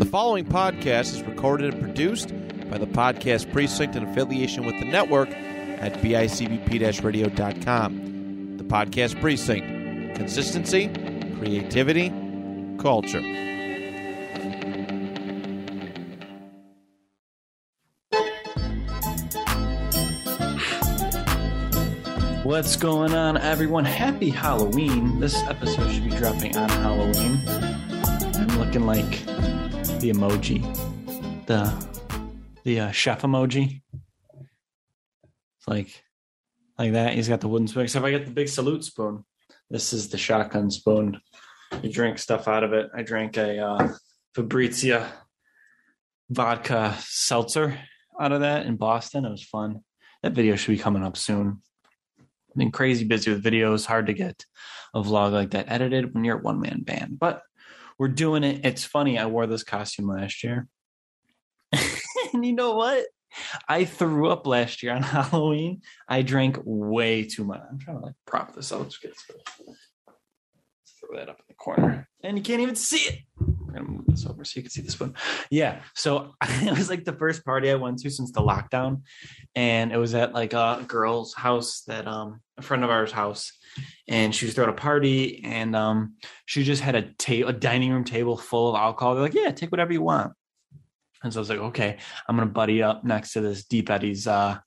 The following podcast is recorded and produced by the Podcast Precinct in affiliation with the network at bicbp radio.com. The Podcast Precinct consistency, creativity, culture. What's going on, everyone? Happy Halloween. This episode should be dropping on Halloween. I'm looking like the emoji, the the uh, chef emoji. It's like like that. He's got the wooden spoon. Except I get the big salute spoon. This is the shotgun spoon. You drink stuff out of it. I drank a uh, Fabrizia vodka seltzer out of that in Boston. It was fun. That video should be coming up soon. I've been crazy busy with videos. Hard to get a vlog like that edited when you're a one man band, but we're doing it. It's funny. I wore this costume last year. and you know what? I threw up last year on Halloween. I drank way too much. I'm trying to like prop this out. Throw that up in the corner. And you can't even see it. We're gonna move this over so you can see this one. Yeah. So it was like the first party I went to since the lockdown. And it was at like a girl's house that um a friend of ours house. And she was throwing a party and um she just had a table a dining room table full of alcohol. They're like, yeah, take whatever you want. And so I was like, okay, I'm gonna buddy up next to this Deep Eddy's uh,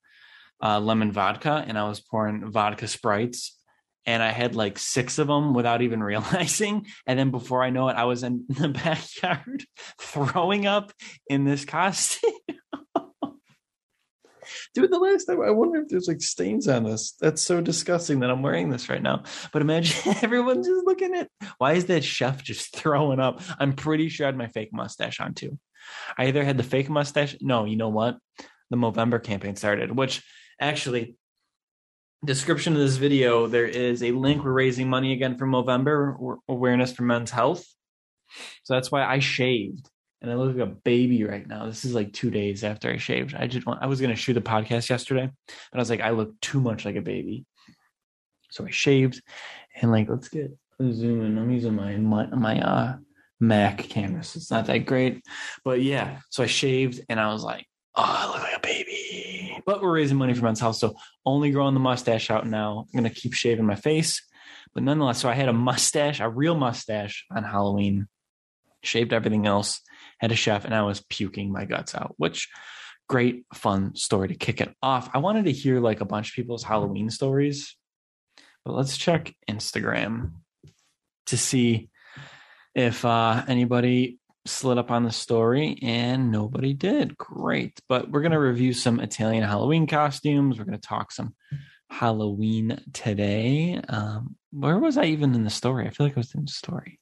uh, lemon vodka, and I was pouring vodka sprites, and I had like six of them without even realizing. And then before I know it, I was in the backyard throwing up in this costume. Dude, the last time I wonder if there's like stains on this. That's so disgusting that I'm wearing this right now. But imagine everyone just looking at why is that chef just throwing up? I'm pretty sure I had my fake mustache on too. I either had the fake mustache. No, you know what? The Movember campaign started, which actually description of this video, there is a link. We're raising money again for Movember awareness for men's health. So that's why I shaved and I look like a baby right now. This is like two days after I shaved. I just want, I was going to shoot a podcast yesterday, but I was like, I look too much like a baby. So I shaved and like, let's get zoom in. I'm using my, my, my, uh, Mac camera. So it's not that great, but yeah. So I shaved and I was like, oh, I look like a baby. But we're raising money for men's health. So only growing the mustache out now. I'm going to keep shaving my face. But nonetheless, so I had a mustache, a real mustache on Halloween, shaved everything else had a chef and I was puking my guts out, which great fun story to kick it off. I wanted to hear like a bunch of people's Halloween stories, but let's check Instagram to see if uh, anybody slid up on the story and nobody did. Great. But we're going to review some Italian Halloween costumes. We're going to talk some Halloween today. Um, where was I even in the story? I feel like I was in the story.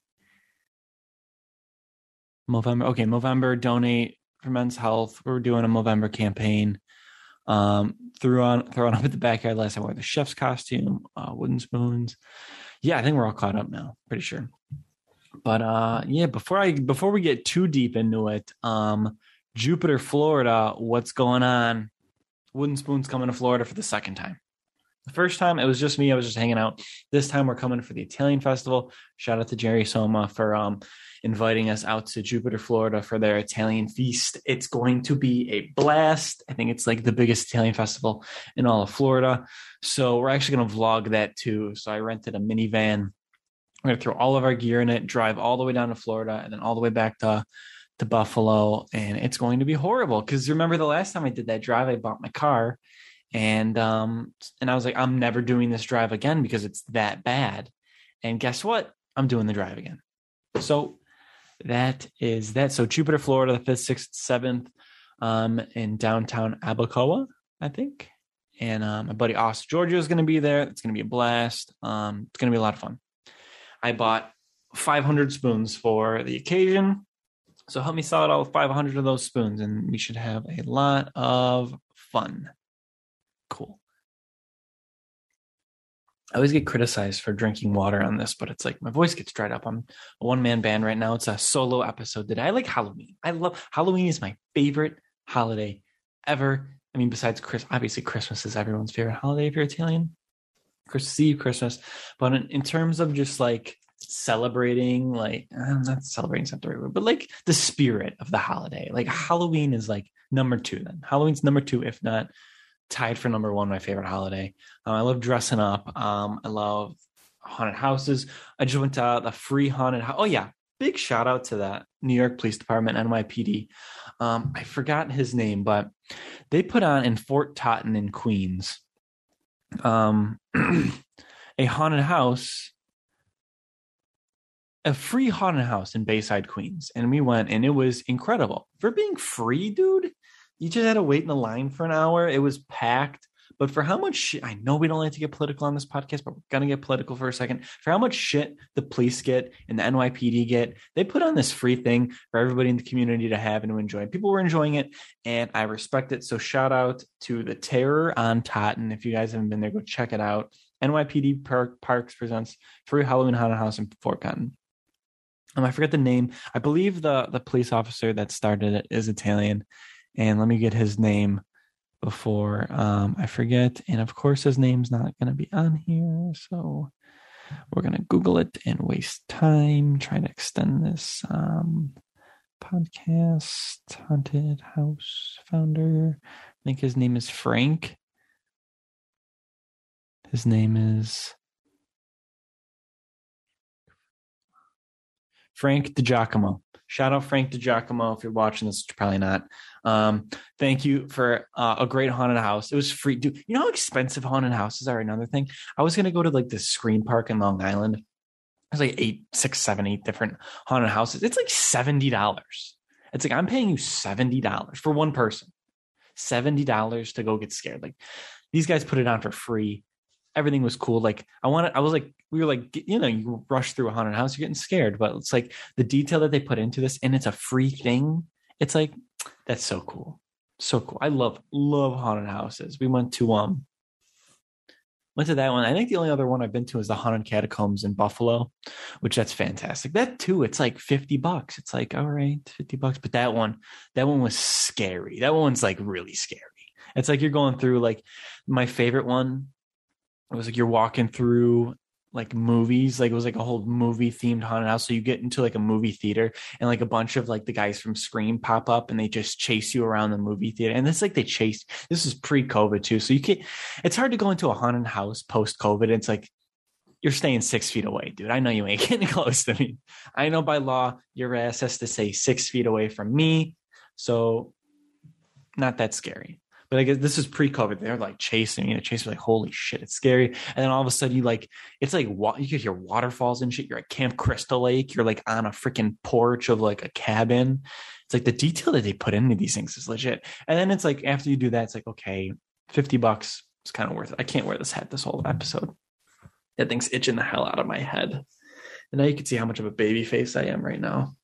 Movember. Okay, November donate for men's health. We're doing a Movember campaign. Um, threw on throwing up at the backyard last I wore the chef's costume, uh, wooden spoons. Yeah, I think we're all caught up now. Pretty sure. But uh, yeah, before I before we get too deep into it, um, Jupiter, Florida, what's going on? Wooden spoons coming to Florida for the second time. The first time it was just me, I was just hanging out. This time we're coming for the Italian festival. Shout out to Jerry Soma for um inviting us out to Jupiter, Florida for their Italian feast. It's going to be a blast. I think it's like the biggest Italian festival in all of Florida. So we're actually going to vlog that too. So I rented a minivan. We're going to throw all of our gear in it, drive all the way down to Florida, and then all the way back to to Buffalo. And it's going to be horrible because remember the last time I did that drive, I bought my car and um and I was like, I'm never doing this drive again because it's that bad. And guess what? I'm doing the drive again. So that is that. So Jupiter, Florida, the fifth, sixth, seventh, um, in downtown Abacoa, I think. And um, my buddy Austin Georgia is going to be there. It's going to be a blast. Um, it's going to be a lot of fun. I bought 500 spoons for the occasion. So help me sell it all with 500 of those spoons, and we should have a lot of fun. Cool. I always get criticized for drinking water on this, but it's like my voice gets dried up. I'm a one man band right now. It's a solo episode That I like Halloween. I love Halloween is my favorite holiday ever. I mean, besides Chris, obviously Christmas is everyone's favorite holiday if you're Italian. Eve, Christmas. But in, in terms of just like celebrating like I'm not celebrating something, but like the spirit of the holiday. Like Halloween is like number two. Then Halloween's number two, if not tied for number one. My favorite holiday. Um, I love dressing up. Um, I love haunted houses. I just went to the free haunted house. Oh yeah, big shout out to that New York Police Department NYPD. Um, I forgot his name, but they put on in Fort Totten in Queens um, a haunted house a free haunted house in Bayside, Queens. And we went and it was incredible. For being free, dude, you just had to wait in the line for an hour. It was packed. But for how much shit, I know we don't like to get political on this podcast, but we're to get political for a second. For how much shit the police get and the NYPD get, they put on this free thing for everybody in the community to have and to enjoy. People were enjoying it, and I respect it. So shout out to the Terror on Totten. If you guys haven't been there, go check it out. NYPD Park, Parks presents Free Halloween Haunted House in Fort Totten um, I forget the name. I believe the the police officer that started it is Italian, and let me get his name before um, I forget. And of course, his name's not going to be on here, so we're going to Google it and waste time trying to extend this um, podcast. Haunted House founder. I think his name is Frank. His name is Frank DiGiacomo. Shout out Frank DiGiacomo if you're watching this, probably not. Um, thank you for uh, a great haunted house. It was free. Dude, you know how expensive haunted houses are? Another thing, I was gonna go to like the Scream Park in Long Island. There's like eight, six, seven, eight different haunted houses. It's like seventy dollars. It's like I'm paying you seventy dollars for one person. Seventy dollars to go get scared. Like these guys put it on for free everything was cool. Like I wanted, I was like, we were like, you know, you rush through a haunted house, you're getting scared, but it's like the detail that they put into this, and it's a free thing. It's like that's so cool, so cool. I love love haunted houses. We went to um, went to that one. I think the only other one I've been to is the haunted catacombs in Buffalo, which that's fantastic. That too, it's like fifty bucks. It's like all right, fifty bucks, but that one, that one was scary. That one's like really scary. It's like you're going through like my favorite one it was like you're walking through like movies like it was like a whole movie themed haunted house. So you get into like a movie theater and like a bunch of like the guys from scream pop up and they just chase you around the movie theater. And it's like they chase this is pre-covid too. So you can't it's hard to go into a haunted house post-covid. It's like you're staying six feet away dude. I know you ain't getting close to me. I know by law your ass has to stay six feet away from me. So not that scary but I guess this is pre-COVID. They're like chasing you know, chasing like, holy shit, it's scary. And then all of a sudden, you like, it's like you could hear waterfalls and shit. You're at Camp Crystal Lake. You're like on a freaking porch of like a cabin. It's like the detail that they put into these things is legit. And then it's like after you do that, it's like okay, fifty bucks. It's kind of worth it. I can't wear this hat this whole episode. That thing's itching the hell out of my head. And now you can see how much of a baby face I am right now.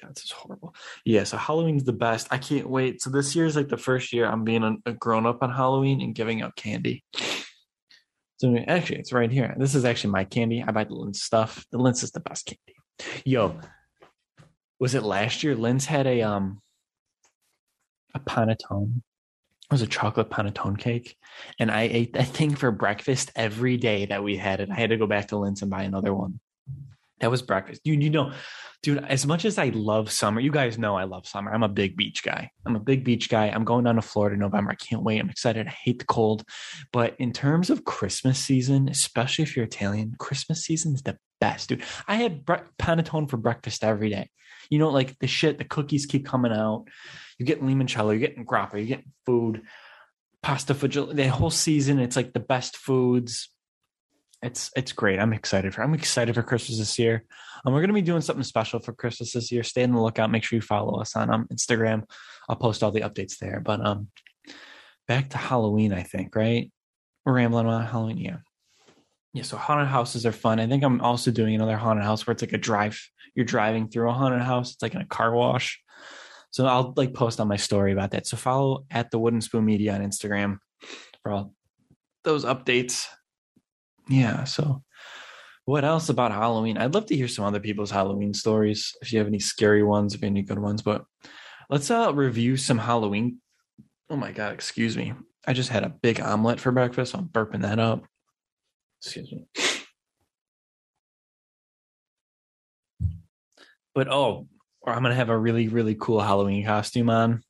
God, this is horrible. Yeah, so Halloween's the best. I can't wait. So this year is like the first year I'm being a, grown up on Halloween and giving out candy. So actually, it's right here. This is actually my candy. I buy the Lindt stuff. The Lindt is the best candy. Yo, was it last year? Lindt's had a um a panettone. It was a chocolate panettone cake, and I ate that thing for breakfast every day that we had it. I had to go back to Lindt's and buy another one. That was breakfast. Dude, you know, dude, as much as I love summer, you guys know I love summer. I'm a big beach guy. I'm a big beach guy. I'm going down to Florida in November. I can't wait. I'm excited. I hate the cold. But in terms of Christmas season, especially if you're Italian, Christmas season is the best, dude. I had bre- panettone for breakfast every day. You know, like the shit, the cookies keep coming out. You're getting limoncello, you're getting grappa, you're getting food, pasta fagioli. The whole season, it's like the best foods it's it's great. I'm excited for I'm excited for Christmas this year. Um, we're gonna be doing something special for Christmas this year. Stay on the lookout. Make sure you follow us on um, Instagram. I'll post all the updates there. But um, back to Halloween, I think. Right? We're rambling on Halloween. Yeah, yeah. So haunted houses are fun. I think I'm also doing another haunted house where it's like a drive. You're driving through a haunted house. It's like in a car wash. So I'll like post on my story about that. So follow at the Wooden Spoon Media on Instagram for all those updates yeah. So, what else about Halloween? I'd love to hear some other people's Halloween stories. If you have any scary ones, if any good ones, but let's uh review some Halloween. Oh my god, excuse me. I just had a big omelet for breakfast. So I'm burping that up. Excuse me. But oh, I'm gonna have a really really cool Halloween costume on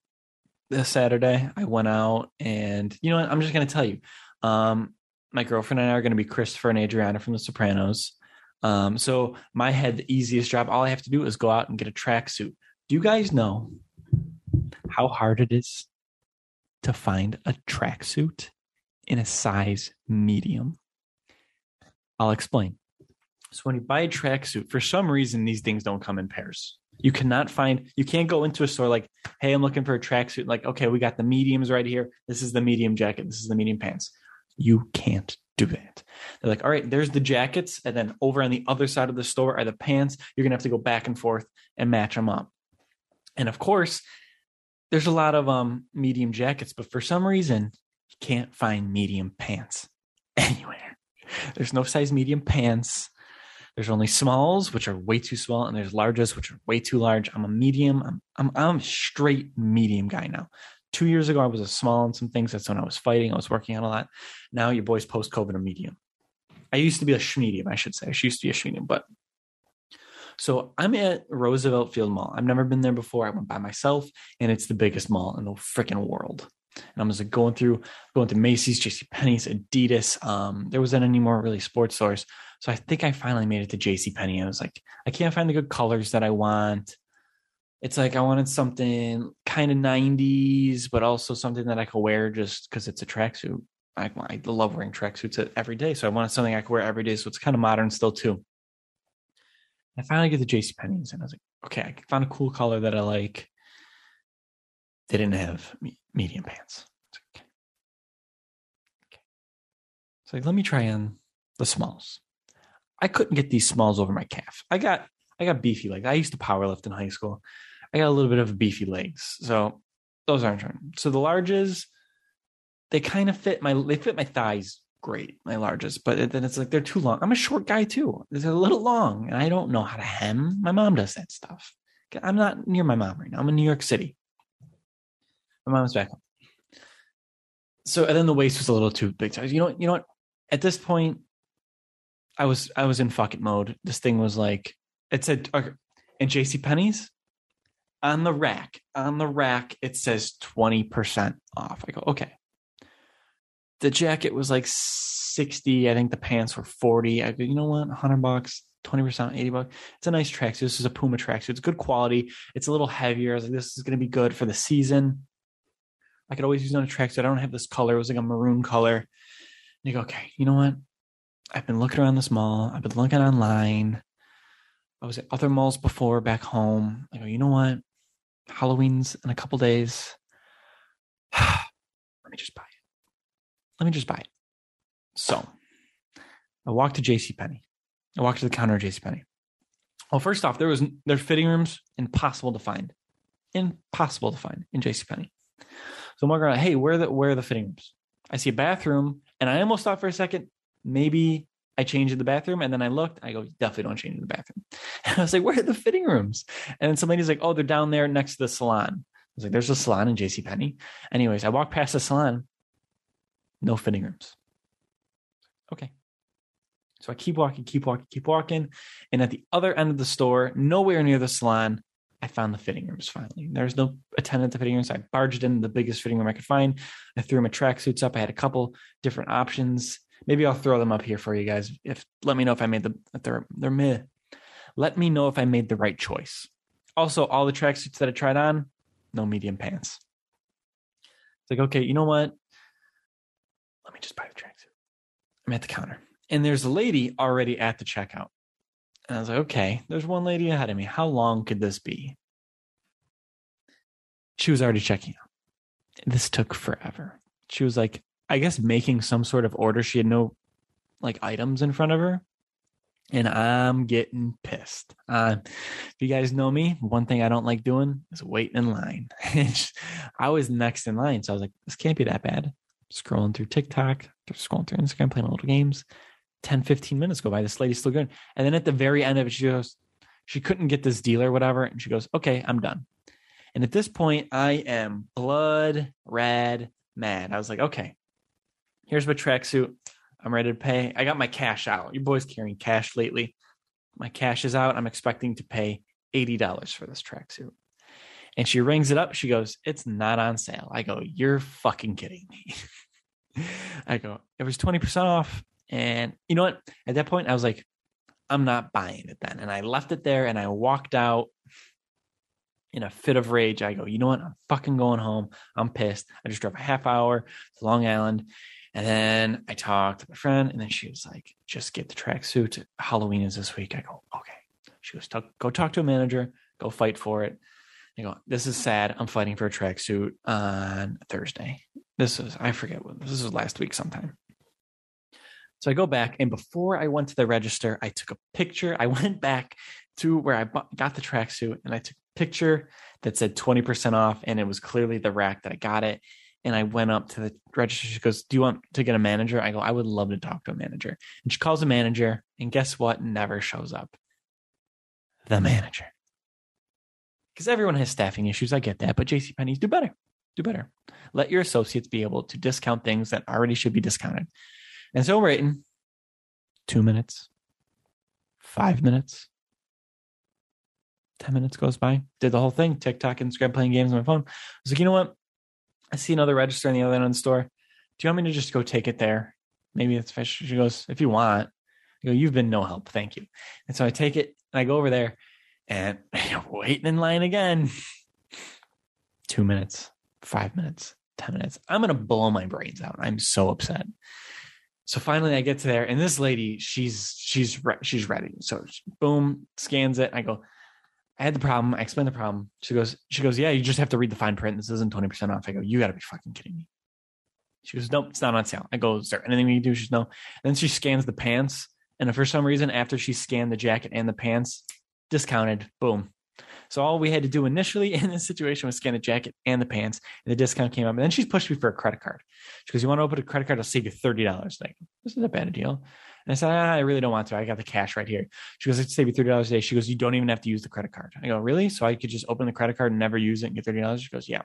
this Saturday. I went out and you know what? I'm just gonna tell you. Um, my girlfriend and I are gonna be Christopher and Adriana from The Sopranos. Um, so my head, the easiest job, all I have to do is go out and get a tracksuit. Do you guys know how hard it is to find a tracksuit in a size medium? I'll explain. So when you buy a tracksuit, for some reason these things don't come in pairs. You cannot find, you can't go into a store like, hey, I'm looking for a tracksuit. Like, okay, we got the mediums right here. This is the medium jacket. This is the medium pants. You can't do that. They're like, all right, there's the jackets. And then over on the other side of the store are the pants. You're going to have to go back and forth and match them up. And of course, there's a lot of um medium jackets, but for some reason, you can't find medium pants anywhere. There's no size medium pants. There's only smalls, which are way too small, and there's larges, which are way too large. I'm a medium. I'm I'm I'm a straight medium guy now. Two years ago, I was a small in some things. That's when I was fighting. I was working on a lot. Now your boy's post COVID a medium. I used to be a medium, I should say. I used to be a medium, but so I'm at Roosevelt Field Mall. I've never been there before. I went by myself, and it's the biggest mall in the freaking world. And I'm just like going through, going to Macy's, J.C. Penney's, Adidas. Um, there wasn't any more really sports stores, so I think I finally made it to J.C. Penney. I was like, I can't find the good colors that I want. It's like I wanted something kind of 90s, but also something that I could wear just because it's a tracksuit. I, I love wearing tracksuits every day, so I wanted something I could wear every day. So it's kind of modern still too. I finally get the J.C. Penney's, and I was like, okay, I found a cool color that I like. They didn't have medium pants. Okay. So like, let me try on the smalls. I couldn't get these smalls over my calf. I got I got beefy like I used to power lift in high school. I got a little bit of beefy legs. So those aren't trying. So the larges, they kind of fit my they fit my thighs great, my largest, but then it's like they're too long. I'm a short guy too. They're a little long, and I don't know how to hem. My mom does that stuff. I'm not near my mom right now. I'm in New York City. My mom's back home. So and then the waist was a little too big. You know, you know what? At this point, I was I was in fuck it mode. This thing was like it said okay, in JC Penney's on the rack on the rack it says 20% off. I go, okay. The jacket was like 60 i think the pants were 40 i go you know what? 100 bucks 20% 80 bucks. It's a nice tracksuit. This is a puma tracksuit. It's good quality. It's a little heavier. I was like this is going to be good for the season. I could always use on a tracksuit. I don't have this color. It was like a maroon color. And you go okay you know what? I've been looking around this mall. I've been looking online. I was at other malls before back home. I go you know what halloween's in a couple days let me just buy it. let me just buy it. So I walked to JC Penney. I walked to the counter at JC Penney. Well, first off, there was their fitting rooms impossible to find. Impossible to find in JC Penney. So I'm walking around, hey, where are the where are the fitting rooms? I see a bathroom, and I almost thought for a second, maybe I changed in the bathroom, and then I looked, I go, definitely don't change in the bathroom. And I was like, where are the fitting rooms? And then somebody's like, oh, they're down there next to the salon. I was like, there's a salon in JC Penney. Anyways, I walked past the salon no fitting rooms. Okay. So I keep walking, keep walking, keep walking. And at the other end of the store, nowhere near the salon, I found the fitting rooms finally. There's no attendant to fitting rooms. I barged in the biggest fitting room I could find. I threw my tracksuits up. I had a couple different options. Maybe I'll throw them up here for you guys. If let me know if I made the they're they're meh. Let me know if I made the right choice. Also, all the tracksuits that I tried on, no medium pants. It's like, okay, you know what? let me just buy the tracksuit. I'm at the counter and there's a lady already at the checkout. And I was like, okay, there's one lady ahead of me. How long could this be? She was already checking out. This took forever. She was like, I guess making some sort of order. She had no like items in front of her. And I'm getting pissed. Uh, if you guys know me, one thing I don't like doing is waiting in line. I was next in line. So I was like, this can't be that bad scrolling through TikTok, scrolling through Instagram, playing little games. 10, 15 minutes go by. This lady's still going. And then at the very end of it, she goes, she couldn't get this deal or whatever. And she goes, okay, I'm done. And at this point, I am blood red mad. I was like, okay, here's my tracksuit. I'm ready to pay. I got my cash out. Your boy's carrying cash lately. My cash is out. I'm expecting to pay $80 for this tracksuit. And she rings it up. She goes, It's not on sale. I go, You're fucking kidding me. I go, It was 20% off. And you know what? At that point, I was like, I'm not buying it then. And I left it there and I walked out in a fit of rage. I go, You know what? I'm fucking going home. I'm pissed. I just drove a half hour to Long Island. And then I talked to my friend, and then she was like, just get the tracksuit. Halloween is this week. I go, okay. She goes, go talk to a manager, go fight for it. I go, this is sad. I'm fighting for a tracksuit on Thursday. This is, I forget what this was last week sometime. So I go back, and before I went to the register, I took a picture. I went back to where I got the tracksuit, and I took a picture that said 20% off, and it was clearly the rack that I got it. And I went up to the register. She goes, Do you want to get a manager? I go, I would love to talk to a manager. And she calls a manager, and guess what? Never shows up. The manager. Because everyone has staffing issues. I get that. But JC Penney's do better. Do better. Let your associates be able to discount things that already should be discounted. And so waiting two minutes, five minutes, 10 minutes goes by. Did the whole thing, TikTok, Instagram, playing games on my phone. I was like, you know what? I see another register on the other end of the store. Do you want me to just go take it there? Maybe it's fish. She goes, if you want. I go, you've been no help. Thank you. And so I take it and I go over there and waiting in line again. Two minutes, five minutes, 10 minutes. I'm going to blow my brains out. I'm so upset. So finally I get to there and this lady, she's, she's, she's ready. So boom, scans it. I go, I had the problem. I explained the problem. She goes, she goes, yeah, you just have to read the fine print. This isn't 20% off. I go, you got to be fucking kidding me. She goes, nope, it's not on sale. I go, is there anything we can do? She's no. And then she scans the pants. And for some reason, after she scanned the jacket and the pants, discounted, boom. So all we had to do initially in this situation was scan the jacket and the pants, and the discount came up. And then she's pushed me for a credit card. She goes, "You want to open a credit card? I'll save you thirty dollars." Like this is a bad deal. And I said, ah, I really don't want to. I got the cash right here. She goes, I'd save you $30 a day. She goes, You don't even have to use the credit card. I go, Really? So I could just open the credit card and never use it and get $30? She goes, Yeah.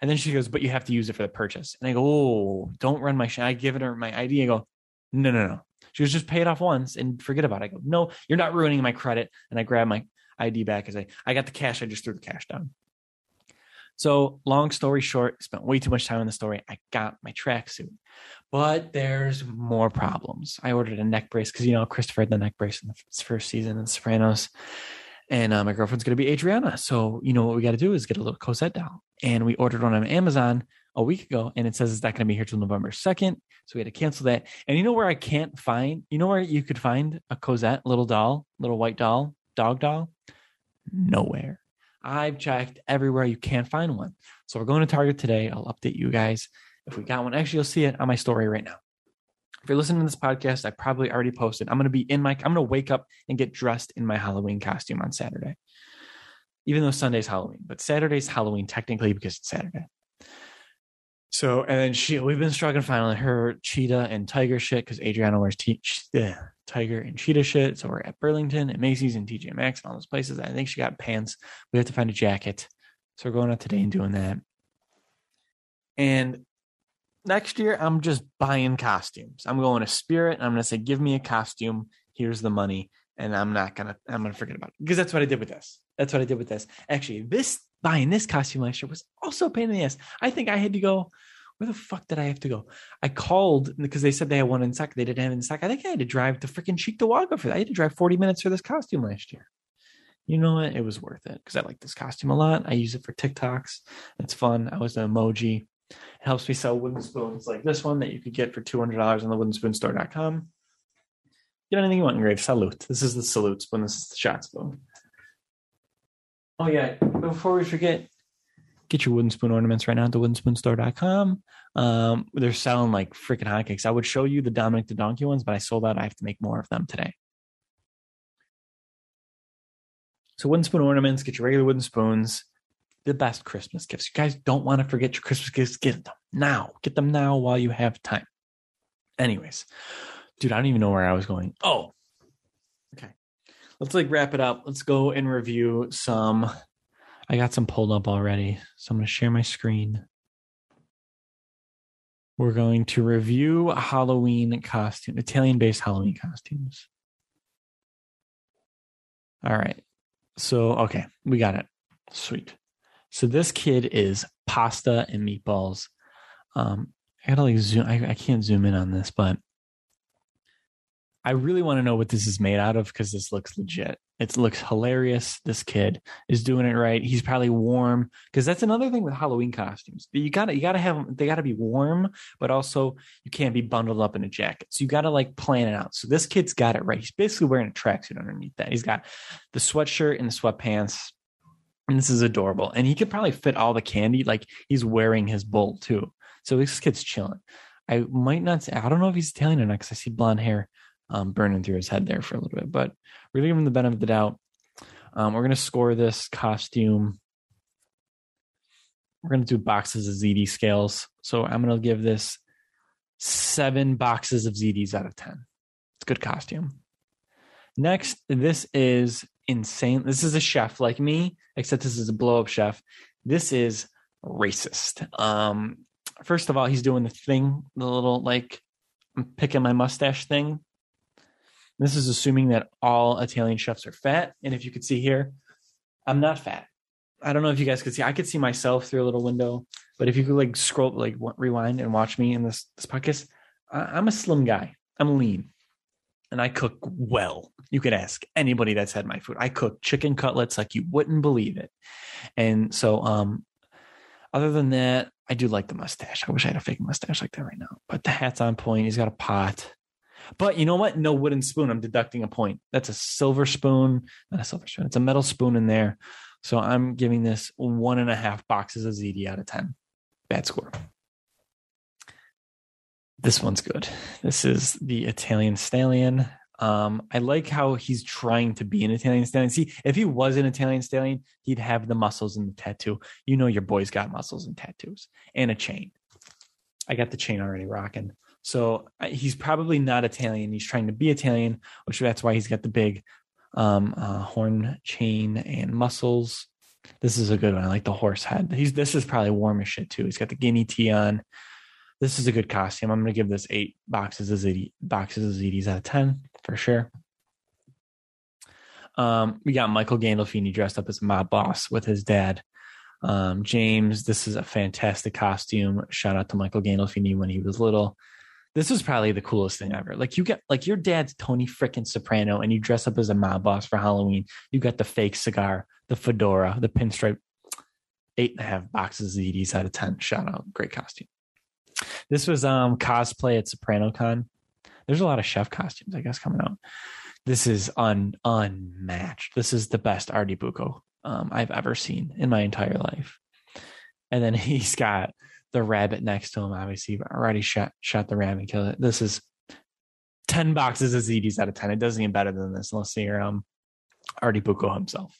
And then she goes, But you have to use it for the purchase. And I go, Oh, don't run my. I give it her my ID. I go, No, no, no. She goes, Just pay it off once and forget about it. I go, No, you're not ruining my credit. And I grab my ID back as I, I got the cash. I just threw the cash down. So, long story short, spent way too much time on the story. I got my tracksuit, but there's more problems. I ordered a neck brace because you know Christopher had the neck brace in the first season in Sopranos, and uh, my girlfriend's to be Adriana. So you know what we got to do is get a little Cosette doll, and we ordered one on Amazon a week ago, and it says it's not to be here till November second. So we had to cancel that. And you know where I can't find? You know where you could find a Cosette little doll, little white doll, dog doll? Nowhere. I've checked everywhere. You can't find one. So we're going to Target today. I'll update you guys if we got one. Actually, you'll see it on my story right now. If you're listening to this podcast, I probably already posted. I'm going to be in my, I'm going to wake up and get dressed in my Halloween costume on Saturday, even though Sunday's Halloween, but Saturday's Halloween technically because it's Saturday. So, and then she, we've been struggling finally her cheetah and tiger shit because Adriana wears t- tiger and cheetah shit. So we're at Burlington and Macy's and TJ Maxx and all those places. I think she got pants. We have to find a jacket. So we're going out today and doing that. And next year, I'm just buying costumes. I'm going to Spirit. I'm going to say, give me a costume. Here's the money. And I'm not going to, I'm going to forget about it because that's what I did with this. That's what I did with this. Actually, this buying this costume last year was also a pain in the ass. I think I had to go. Where the fuck did I have to go? I called because they said they had one in stock. They didn't have in stock. I think I had to drive to freaking Cheektowaga for that. I had to drive 40 minutes for this costume last year. You know what? It was worth it because I like this costume a lot. I use it for TikToks. It's fun. I was an emoji. It helps me sell wooden spoons like this one that you could get for $200 on the woodenspoonstore.com. Get anything you want engraved. Salute. This is the salute spoon. This is the shot spoon. Oh yeah, before we forget, get your wooden spoon ornaments right now at the woodenspoonstore.com. Um, they're selling like freaking hotcakes. I would show you the Dominic the Donkey ones, but I sold out. I have to make more of them today. So wooden spoon ornaments, get your regular wooden spoons. The best Christmas gifts. You guys don't want to forget your Christmas gifts. Get them now. Get them now while you have time. Anyways, dude, I don't even know where I was going. Oh, okay. let's like wrap it up. Let's go and review some. I got some pulled up already, so I'm going to share my screen. We're going to review Halloween costume, Italian based Halloween costumes. All right. So okay, we got it. Sweet. So this kid is pasta and meatballs. Um, I gotta like zoom. I, I can't zoom in on this, but I really want to know what this is made out of because this looks legit. It looks hilarious. This kid is doing it right. He's probably warm because that's another thing with Halloween costumes. You gotta you gotta have they gotta be warm, but also you can't be bundled up in a jacket. So you gotta like plan it out. So this kid's got it right. He's basically wearing a tracksuit underneath that. He's got the sweatshirt and the sweatpants. And this is adorable. And he could probably fit all the candy. Like he's wearing his bowl too. So this kid's chilling. I might not say I don't know if he's Italian or not because I see blonde hair um, burning through his head there for a little bit. But we're gonna give him the benefit of the doubt. Um, we're gonna score this costume. We're gonna do boxes of ziti scales. So I'm gonna give this seven boxes of zitis out of ten. It's good costume. Next, this is insane. This is a chef like me, except this is a blow up chef. This is racist. Um, first of all, he's doing the thing, the little like I'm picking my mustache thing. This is assuming that all Italian chefs are fat. And if you could see here, I'm not fat. I don't know if you guys could see. I could see myself through a little window, but if you could like scroll, like rewind and watch me in this this podcast, I'm a slim guy. I'm lean, and I cook well. You could ask anybody that's had my food. I cook chicken cutlets like you wouldn't believe it. And so, um, other than that, I do like the mustache. I wish I had a fake mustache like that right now. But the hat's on point. He's got a pot. But you know what? No wooden spoon. I'm deducting a point. That's a silver spoon, not a silver spoon. It's a metal spoon in there. So I'm giving this one and a half boxes of ziti out of 10. Bad score. This one's good. This is the Italian Stallion. Um, I like how he's trying to be an Italian stallion. See, if he was an Italian stallion, he'd have the muscles and the tattoo. You know, your boy's got muscles and tattoos and a chain. I got the chain already rocking. So he's probably not Italian. He's trying to be Italian, which that's why he's got the big um, uh, horn chain and muscles. This is a good one. I like the horse head. He's this is probably warm as shit too. He's got the guinea tee on. This is a good costume. I'm gonna give this eight boxes of ziti, boxes of zitis out of ten for sure. Um, we got Michael Gandolfini dressed up as a mob boss with his dad. Um, James, this is a fantastic costume. Shout out to Michael Gandolfini when he was little this was probably the coolest thing ever. Like you get like your dad's Tony freaking Soprano and you dress up as a mob boss for Halloween. You got the fake cigar, the fedora, the pinstripe. Eight and a half boxes of zitis out of ten. Shout out, great costume. This was um cosplay at Soprano Con. There's a lot of chef costumes, I guess, coming out. This is un unmatched. This is the best Artie Bucco um, I've ever seen in my entire life. And then he's got the rabbit next to him. Obviously, Artie shot shot the rabbit and killed it. This is ten boxes of zitis out of ten. It doesn't get better than this unless you're um Artie Bucco himself.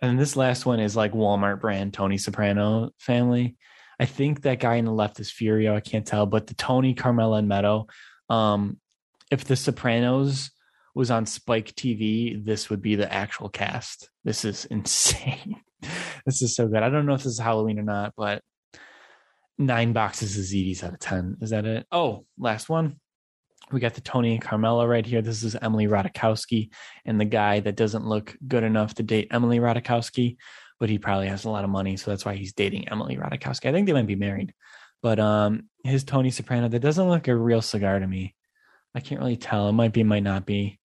And this last one is like Walmart brand Tony Soprano family. I think that guy in the left is Furio. I can't tell, but the Tony, Carmela, and Meadow. Um, if the Sopranos was on Spike TV, this would be the actual cast. This is insane. this is so good. I don't know if this is Halloween or not, but nine boxes of zitis out of 10. Is that it? Oh, last one. We got the Tony and Carmela right here. This is Emily Ratajkowski and the guy that doesn't look good enough to date Emily Ratajkowski, but he probably has a lot of money. So that's why he's dating Emily Ratajkowski. I think they might be married. But um, his Tony Soprano, that doesn't look a real cigar to me. I can't really tell. It might be, might not be.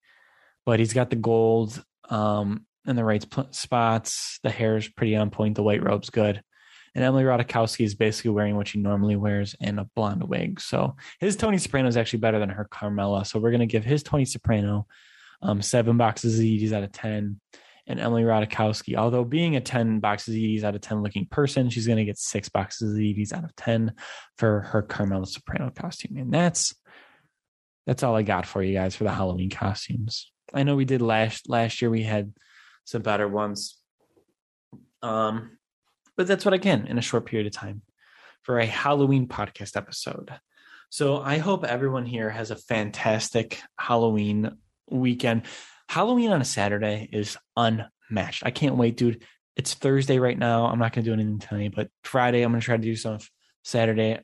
But he's got the gold um, in the right spots. The hair is pretty on point. The white robe's good. And Emily Ratajkowski is basically wearing what she normally wears and a blonde wig. So his Tony Soprano is actually better than her Carmela. So we're going to give his Tony Soprano um, seven boxes of EDs out of 10. And Emily Ratajkowski, although being a 10 boxes of EDs out of 10 looking person, she's going to get six boxes of EDs out of 10 for her Carmela Soprano costume. And that's that's all I got for you guys for the Halloween costumes. I know we did last last year we had some better ones. Um, but that's what I can in a short period of time for a Halloween podcast episode. So I hope everyone here has a fantastic Halloween weekend. Halloween on a Saturday is unmatched. I can't wait, dude. It's Thursday right now. I'm not going to do anything tonight, but Friday, I'm going to try to do some Saturday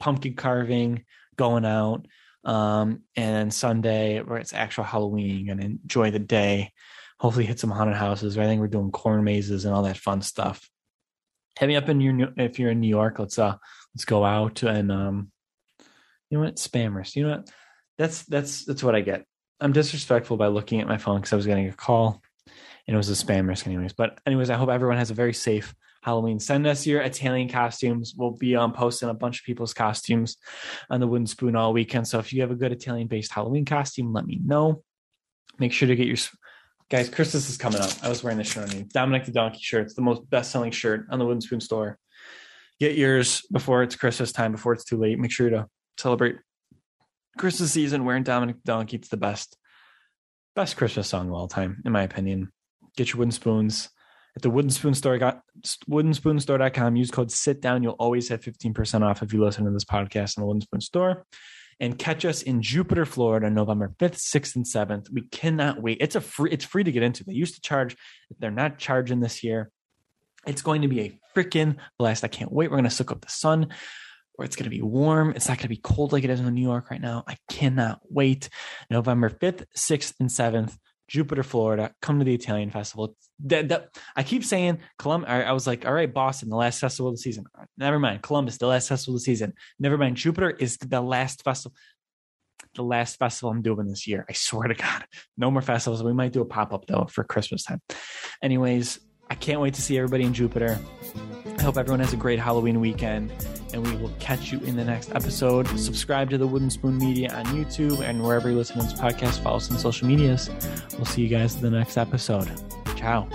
pumpkin carving, going out. Um, and Sunday, where it's actual Halloween, and enjoy the day hopefully hit some haunted houses. I think we're doing corn mazes and all that fun stuff. Hit me up in your if you're in New York. Let's uh let's go out and um you know what spammers. You know what that's that's that's what I get. I'm disrespectful by looking at my phone because I was getting a call and it was a spam risk anyways. But anyways, I hope everyone has a very safe Halloween. Send us your Italian costumes. We'll be um, posting a bunch of people's costumes on the Wooden Spoon all weekend. So if you have a good Italian based Halloween costume, let me know. Make sure to get your guys. Christmas is coming up. I was wearing this shirt on me. Dominic the Donkey shirt. It's the most best selling shirt on the Wooden Spoon store. Get yours before it's Christmas time, before it's too late. Make sure to celebrate Christmas season wearing Dominic the Donkey. It's the best, best Christmas song of all time, in my opinion. Get your wooden spoons at the wooden spoon store got woodenspoonstore.com use code sit down. You'll always have 15% off if you listen to this podcast in the wooden spoon store. And catch us in jupiter florida november 5th 6th and 7th we cannot wait. It's a free it's free to get into. They used to charge they're not charging this year. It's going to be a freaking blast. I can't wait. We're going to soak up the sun or it's going to be warm. It's not going to be cold like it is in new york right now. I cannot wait. November 5th 6th and 7th Jupiter, Florida. Come to the Italian festival. That, that, I keep saying Columbus. I, was like, all right, Boston, the last festival of the season. Uh, never mind. Columbus, the last festival of the season. Never mind. Jupiter is the last festival. The last festival I'm doing this year. I swear to God. No more festivals. We might do a pop up though for Christmas time. Anyways, I can't wait to see everybody in Jupiter. I hope everyone has a great Halloween weekend, and we will catch you in the next episode. Subscribe to the Wooden Spoon Media on YouTube and wherever you listen to this podcast. Follow us on social medias. We'll see you guys in the next episode. Ciao.